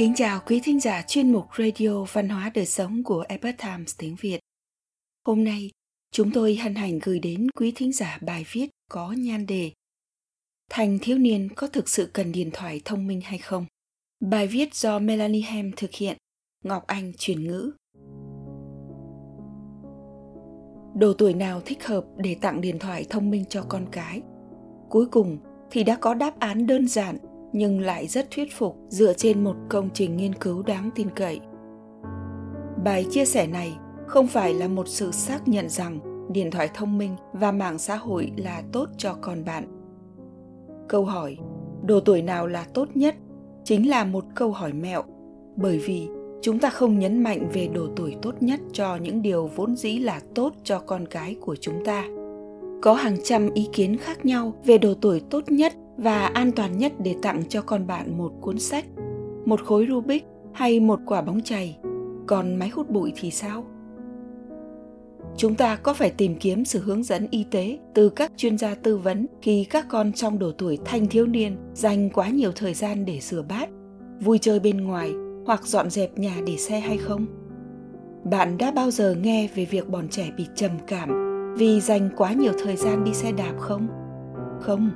Kính chào quý thính giả chuyên mục Radio Văn hóa Đời Sống của Epoch Times tiếng Việt. Hôm nay, chúng tôi hân hạnh gửi đến quý thính giả bài viết có nhan đề Thành thiếu niên có thực sự cần điện thoại thông minh hay không? Bài viết do Melanie Hem thực hiện, Ngọc Anh chuyển ngữ. Độ tuổi nào thích hợp để tặng điện thoại thông minh cho con cái? Cuối cùng thì đã có đáp án đơn giản nhưng lại rất thuyết phục dựa trên một công trình nghiên cứu đáng tin cậy. Bài chia sẻ này không phải là một sự xác nhận rằng điện thoại thông minh và mạng xã hội là tốt cho con bạn. Câu hỏi, độ tuổi nào là tốt nhất chính là một câu hỏi mẹo, bởi vì chúng ta không nhấn mạnh về độ tuổi tốt nhất cho những điều vốn dĩ là tốt cho con cái của chúng ta có hàng trăm ý kiến khác nhau về độ tuổi tốt nhất và an toàn nhất để tặng cho con bạn một cuốn sách, một khối Rubik hay một quả bóng chày. Còn máy hút bụi thì sao? Chúng ta có phải tìm kiếm sự hướng dẫn y tế từ các chuyên gia tư vấn khi các con trong độ tuổi thanh thiếu niên dành quá nhiều thời gian để rửa bát, vui chơi bên ngoài hoặc dọn dẹp nhà để xe hay không? Bạn đã bao giờ nghe về việc bọn trẻ bị trầm cảm vì dành quá nhiều thời gian đi xe đạp không? Không,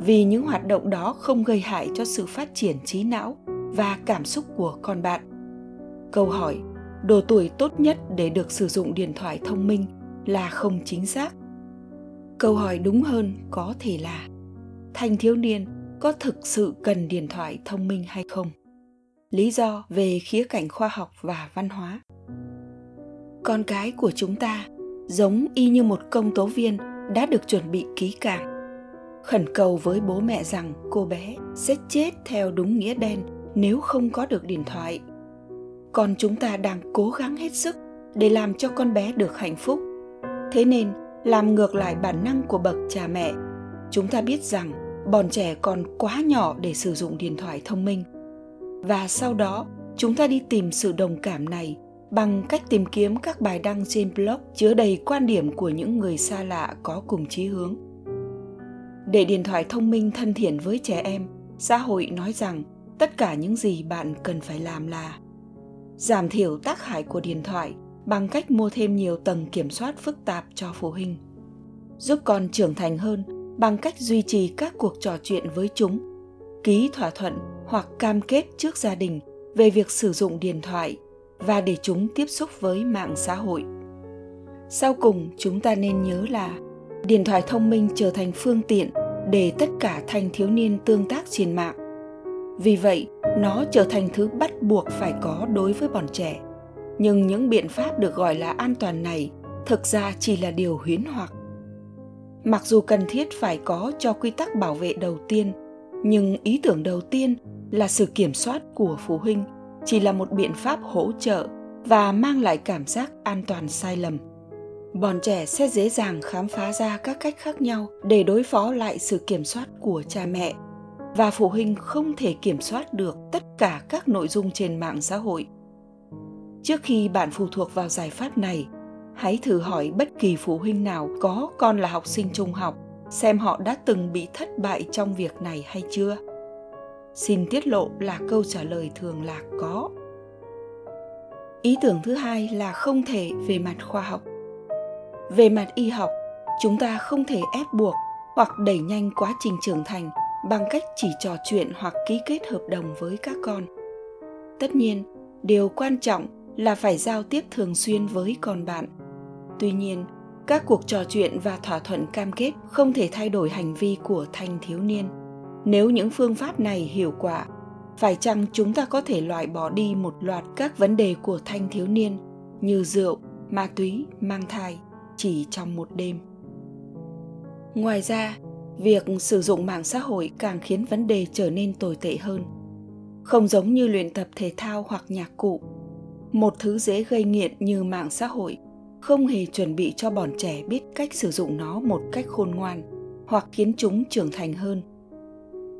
vì những hoạt động đó không gây hại cho sự phát triển trí não và cảm xúc của con bạn. Câu hỏi, độ tuổi tốt nhất để được sử dụng điện thoại thông minh là không chính xác? Câu hỏi đúng hơn có thể là, thanh thiếu niên có thực sự cần điện thoại thông minh hay không? Lý do về khía cạnh khoa học và văn hóa. Con cái của chúng ta giống y như một công tố viên đã được chuẩn bị kỹ càng khẩn cầu với bố mẹ rằng cô bé sẽ chết theo đúng nghĩa đen nếu không có được điện thoại. Còn chúng ta đang cố gắng hết sức để làm cho con bé được hạnh phúc. Thế nên, làm ngược lại bản năng của bậc cha mẹ, chúng ta biết rằng bọn trẻ còn quá nhỏ để sử dụng điện thoại thông minh. Và sau đó, chúng ta đi tìm sự đồng cảm này bằng cách tìm kiếm các bài đăng trên blog chứa đầy quan điểm của những người xa lạ có cùng chí hướng để điện thoại thông minh thân thiện với trẻ em, xã hội nói rằng tất cả những gì bạn cần phải làm là giảm thiểu tác hại của điện thoại bằng cách mua thêm nhiều tầng kiểm soát phức tạp cho phụ huynh, giúp con trưởng thành hơn bằng cách duy trì các cuộc trò chuyện với chúng, ký thỏa thuận hoặc cam kết trước gia đình về việc sử dụng điện thoại và để chúng tiếp xúc với mạng xã hội. Sau cùng, chúng ta nên nhớ là điện thoại thông minh trở thành phương tiện để tất cả thanh thiếu niên tương tác trên mạng. Vì vậy, nó trở thành thứ bắt buộc phải có đối với bọn trẻ. Nhưng những biện pháp được gọi là an toàn này thực ra chỉ là điều huyến hoặc. Mặc dù cần thiết phải có cho quy tắc bảo vệ đầu tiên, nhưng ý tưởng đầu tiên là sự kiểm soát của phụ huynh chỉ là một biện pháp hỗ trợ và mang lại cảm giác an toàn sai lầm bọn trẻ sẽ dễ dàng khám phá ra các cách khác nhau để đối phó lại sự kiểm soát của cha mẹ. Và phụ huynh không thể kiểm soát được tất cả các nội dung trên mạng xã hội. Trước khi bạn phụ thuộc vào giải pháp này, hãy thử hỏi bất kỳ phụ huynh nào có con là học sinh trung học xem họ đã từng bị thất bại trong việc này hay chưa. Xin tiết lộ là câu trả lời thường là có. Ý tưởng thứ hai là không thể về mặt khoa học về mặt y học, chúng ta không thể ép buộc hoặc đẩy nhanh quá trình trưởng thành bằng cách chỉ trò chuyện hoặc ký kết hợp đồng với các con. Tất nhiên, điều quan trọng là phải giao tiếp thường xuyên với con bạn. Tuy nhiên, các cuộc trò chuyện và thỏa thuận cam kết không thể thay đổi hành vi của thanh thiếu niên. Nếu những phương pháp này hiệu quả, phải chăng chúng ta có thể loại bỏ đi một loạt các vấn đề của thanh thiếu niên như rượu, ma túy, mang thai? Chỉ trong một đêm. Ngoài ra, việc sử dụng mạng xã hội càng khiến vấn đề trở nên tồi tệ hơn. Không giống như luyện tập thể thao hoặc nhạc cụ, một thứ dễ gây nghiện như mạng xã hội không hề chuẩn bị cho bọn trẻ biết cách sử dụng nó một cách khôn ngoan hoặc khiến chúng trưởng thành hơn.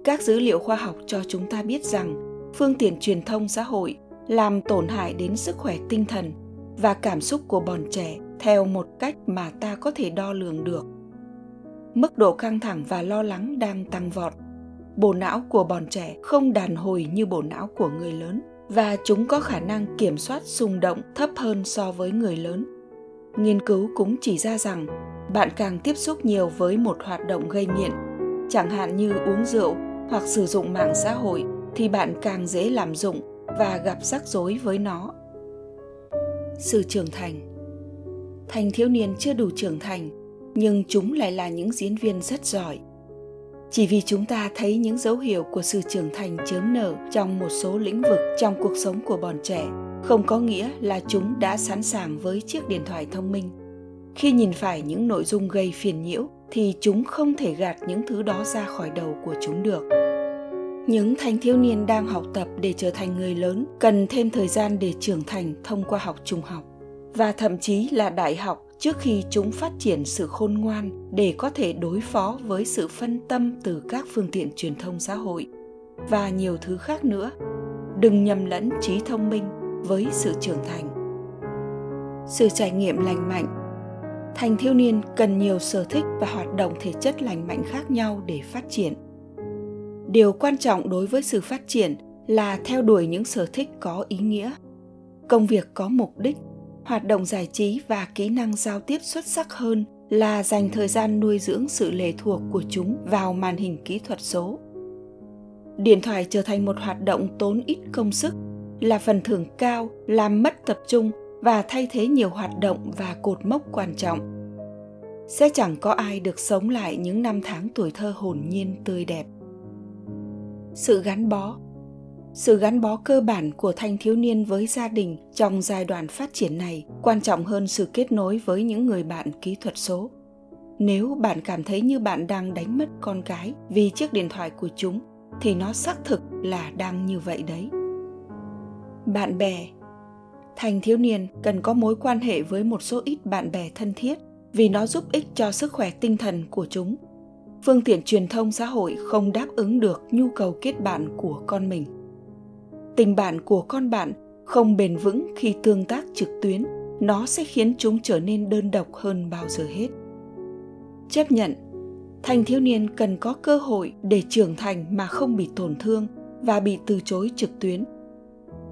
Các dữ liệu khoa học cho chúng ta biết rằng, phương tiện truyền thông xã hội làm tổn hại đến sức khỏe tinh thần và cảm xúc của bọn trẻ theo một cách mà ta có thể đo lường được. Mức độ căng thẳng và lo lắng đang tăng vọt. Bộ não của bọn trẻ không đàn hồi như bộ não của người lớn, và chúng có khả năng kiểm soát xung động thấp hơn so với người lớn. Nghiên cứu cũng chỉ ra rằng, bạn càng tiếp xúc nhiều với một hoạt động gây nghiện, chẳng hạn như uống rượu hoặc sử dụng mạng xã hội, thì bạn càng dễ làm dụng và gặp rắc rối với nó. Sự trưởng thành thanh thiếu niên chưa đủ trưởng thành, nhưng chúng lại là những diễn viên rất giỏi. Chỉ vì chúng ta thấy những dấu hiệu của sự trưởng thành chớm nở trong một số lĩnh vực trong cuộc sống của bọn trẻ, không có nghĩa là chúng đã sẵn sàng với chiếc điện thoại thông minh. Khi nhìn phải những nội dung gây phiền nhiễu, thì chúng không thể gạt những thứ đó ra khỏi đầu của chúng được. Những thanh thiếu niên đang học tập để trở thành người lớn cần thêm thời gian để trưởng thành thông qua học trung học và thậm chí là đại học trước khi chúng phát triển sự khôn ngoan để có thể đối phó với sự phân tâm từ các phương tiện truyền thông xã hội. Và nhiều thứ khác nữa. Đừng nhầm lẫn trí thông minh với sự trưởng thành. Sự trải nghiệm lành mạnh. Thành thiếu niên cần nhiều sở thích và hoạt động thể chất lành mạnh khác nhau để phát triển. Điều quan trọng đối với sự phát triển là theo đuổi những sở thích có ý nghĩa. Công việc có mục đích hoạt động giải trí và kỹ năng giao tiếp xuất sắc hơn là dành thời gian nuôi dưỡng sự lệ thuộc của chúng vào màn hình kỹ thuật số. Điện thoại trở thành một hoạt động tốn ít công sức là phần thưởng cao làm mất tập trung và thay thế nhiều hoạt động và cột mốc quan trọng. Sẽ chẳng có ai được sống lại những năm tháng tuổi thơ hồn nhiên tươi đẹp. Sự gắn bó sự gắn bó cơ bản của thanh thiếu niên với gia đình trong giai đoạn phát triển này quan trọng hơn sự kết nối với những người bạn kỹ thuật số. Nếu bạn cảm thấy như bạn đang đánh mất con cái vì chiếc điện thoại của chúng, thì nó xác thực là đang như vậy đấy. Bạn bè. Thanh thiếu niên cần có mối quan hệ với một số ít bạn bè thân thiết vì nó giúp ích cho sức khỏe tinh thần của chúng. Phương tiện truyền thông xã hội không đáp ứng được nhu cầu kết bạn của con mình tình bạn của con bạn không bền vững khi tương tác trực tuyến, nó sẽ khiến chúng trở nên đơn độc hơn bao giờ hết. Chấp nhận, thanh thiếu niên cần có cơ hội để trưởng thành mà không bị tổn thương và bị từ chối trực tuyến.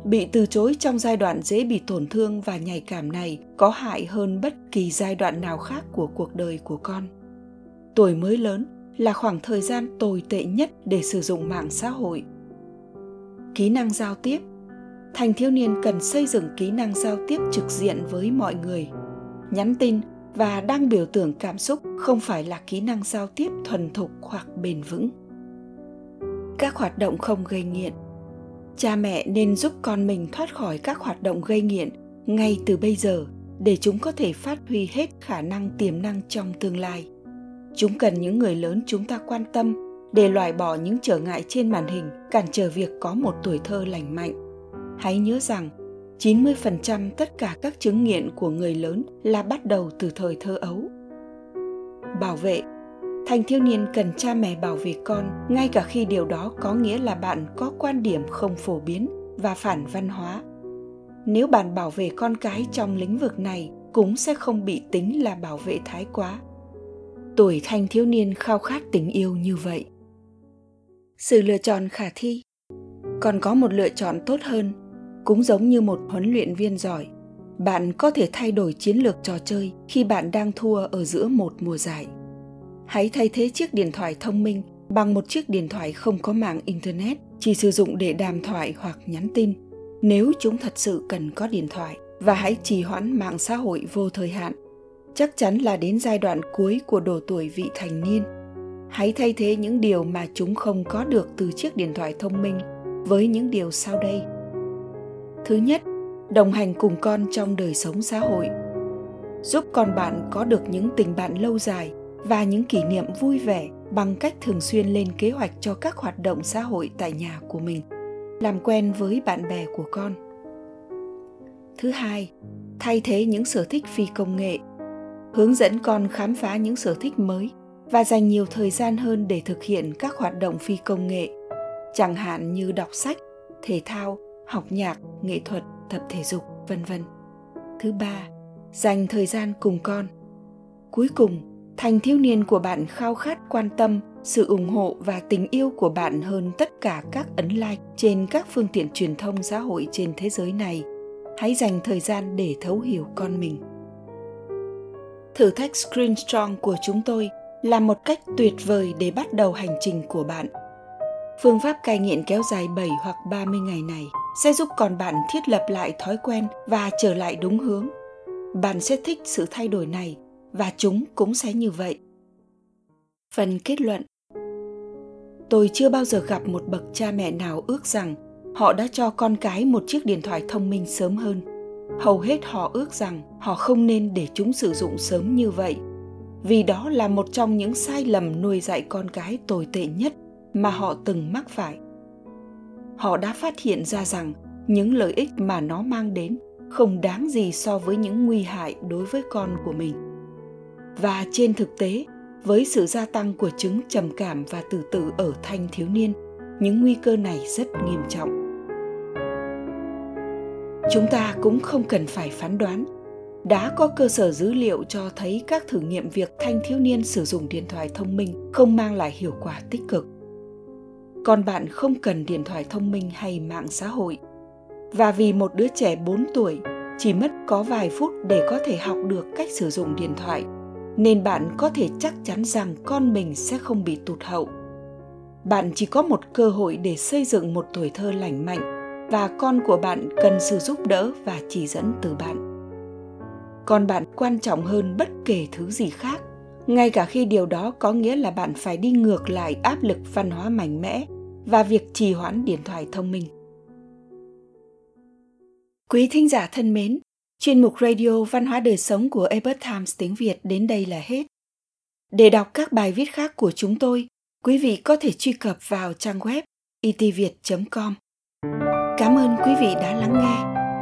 Bị từ chối trong giai đoạn dễ bị tổn thương và nhạy cảm này có hại hơn bất kỳ giai đoạn nào khác của cuộc đời của con. Tuổi mới lớn là khoảng thời gian tồi tệ nhất để sử dụng mạng xã hội kỹ năng giao tiếp. Thành thiếu niên cần xây dựng kỹ năng giao tiếp trực diện với mọi người. Nhắn tin và đăng biểu tượng cảm xúc không phải là kỹ năng giao tiếp thuần thục hoặc bền vững. Các hoạt động không gây nghiện. Cha mẹ nên giúp con mình thoát khỏi các hoạt động gây nghiện ngay từ bây giờ để chúng có thể phát huy hết khả năng tiềm năng trong tương lai. Chúng cần những người lớn chúng ta quan tâm để loại bỏ những trở ngại trên màn hình, cản trở việc có một tuổi thơ lành mạnh. Hãy nhớ rằng 90% tất cả các chứng nghiện của người lớn là bắt đầu từ thời thơ ấu. Bảo vệ Thành thiếu niên cần cha mẹ bảo vệ con, ngay cả khi điều đó có nghĩa là bạn có quan điểm không phổ biến và phản văn hóa. Nếu bạn bảo vệ con cái trong lĩnh vực này, cũng sẽ không bị tính là bảo vệ thái quá. Tuổi thanh thiếu niên khao khát tình yêu như vậy sự lựa chọn khả thi. Còn có một lựa chọn tốt hơn, cũng giống như một huấn luyện viên giỏi. Bạn có thể thay đổi chiến lược trò chơi khi bạn đang thua ở giữa một mùa giải. Hãy thay thế chiếc điện thoại thông minh bằng một chiếc điện thoại không có mạng internet, chỉ sử dụng để đàm thoại hoặc nhắn tin. Nếu chúng thật sự cần có điện thoại và hãy trì hoãn mạng xã hội vô thời hạn, chắc chắn là đến giai đoạn cuối của độ tuổi vị thành niên hãy thay thế những điều mà chúng không có được từ chiếc điện thoại thông minh với những điều sau đây. Thứ nhất, đồng hành cùng con trong đời sống xã hội. Giúp con bạn có được những tình bạn lâu dài và những kỷ niệm vui vẻ bằng cách thường xuyên lên kế hoạch cho các hoạt động xã hội tại nhà của mình, làm quen với bạn bè của con. Thứ hai, thay thế những sở thích phi công nghệ. Hướng dẫn con khám phá những sở thích mới và dành nhiều thời gian hơn để thực hiện các hoạt động phi công nghệ, chẳng hạn như đọc sách, thể thao, học nhạc, nghệ thuật, tập thể dục, vân vân. Thứ ba, dành thời gian cùng con. Cuối cùng thành thiếu niên của bạn khao khát quan tâm, sự ủng hộ và tình yêu của bạn hơn tất cả các ấn like trên các phương tiện truyền thông xã hội trên thế giới này. Hãy dành thời gian để thấu hiểu con mình. Thử thách screen strong của chúng tôi là một cách tuyệt vời để bắt đầu hành trình của bạn. Phương pháp cai nghiện kéo dài 7 hoặc 30 ngày này sẽ giúp còn bạn thiết lập lại thói quen và trở lại đúng hướng. Bạn sẽ thích sự thay đổi này và chúng cũng sẽ như vậy. Phần kết luận. Tôi chưa bao giờ gặp một bậc cha mẹ nào ước rằng họ đã cho con cái một chiếc điện thoại thông minh sớm hơn. Hầu hết họ ước rằng họ không nên để chúng sử dụng sớm như vậy vì đó là một trong những sai lầm nuôi dạy con cái tồi tệ nhất mà họ từng mắc phải. Họ đã phát hiện ra rằng những lợi ích mà nó mang đến không đáng gì so với những nguy hại đối với con của mình. Và trên thực tế, với sự gia tăng của chứng trầm cảm và tự tử ở thanh thiếu niên, những nguy cơ này rất nghiêm trọng. Chúng ta cũng không cần phải phán đoán đã có cơ sở dữ liệu cho thấy các thử nghiệm việc thanh thiếu niên sử dụng điện thoại thông minh không mang lại hiệu quả tích cực. Còn bạn không cần điện thoại thông minh hay mạng xã hội. Và vì một đứa trẻ 4 tuổi, chỉ mất có vài phút để có thể học được cách sử dụng điện thoại, nên bạn có thể chắc chắn rằng con mình sẽ không bị tụt hậu. Bạn chỉ có một cơ hội để xây dựng một tuổi thơ lành mạnh và con của bạn cần sự giúp đỡ và chỉ dẫn từ bạn còn bạn quan trọng hơn bất kể thứ gì khác. Ngay cả khi điều đó có nghĩa là bạn phải đi ngược lại áp lực văn hóa mạnh mẽ và việc trì hoãn điện thoại thông minh. Quý thính giả thân mến, chuyên mục radio văn hóa đời sống của epoch times tiếng việt đến đây là hết. Để đọc các bài viết khác của chúng tôi, quý vị có thể truy cập vào trang web e itviet com. Cảm ơn quý vị đã lắng nghe.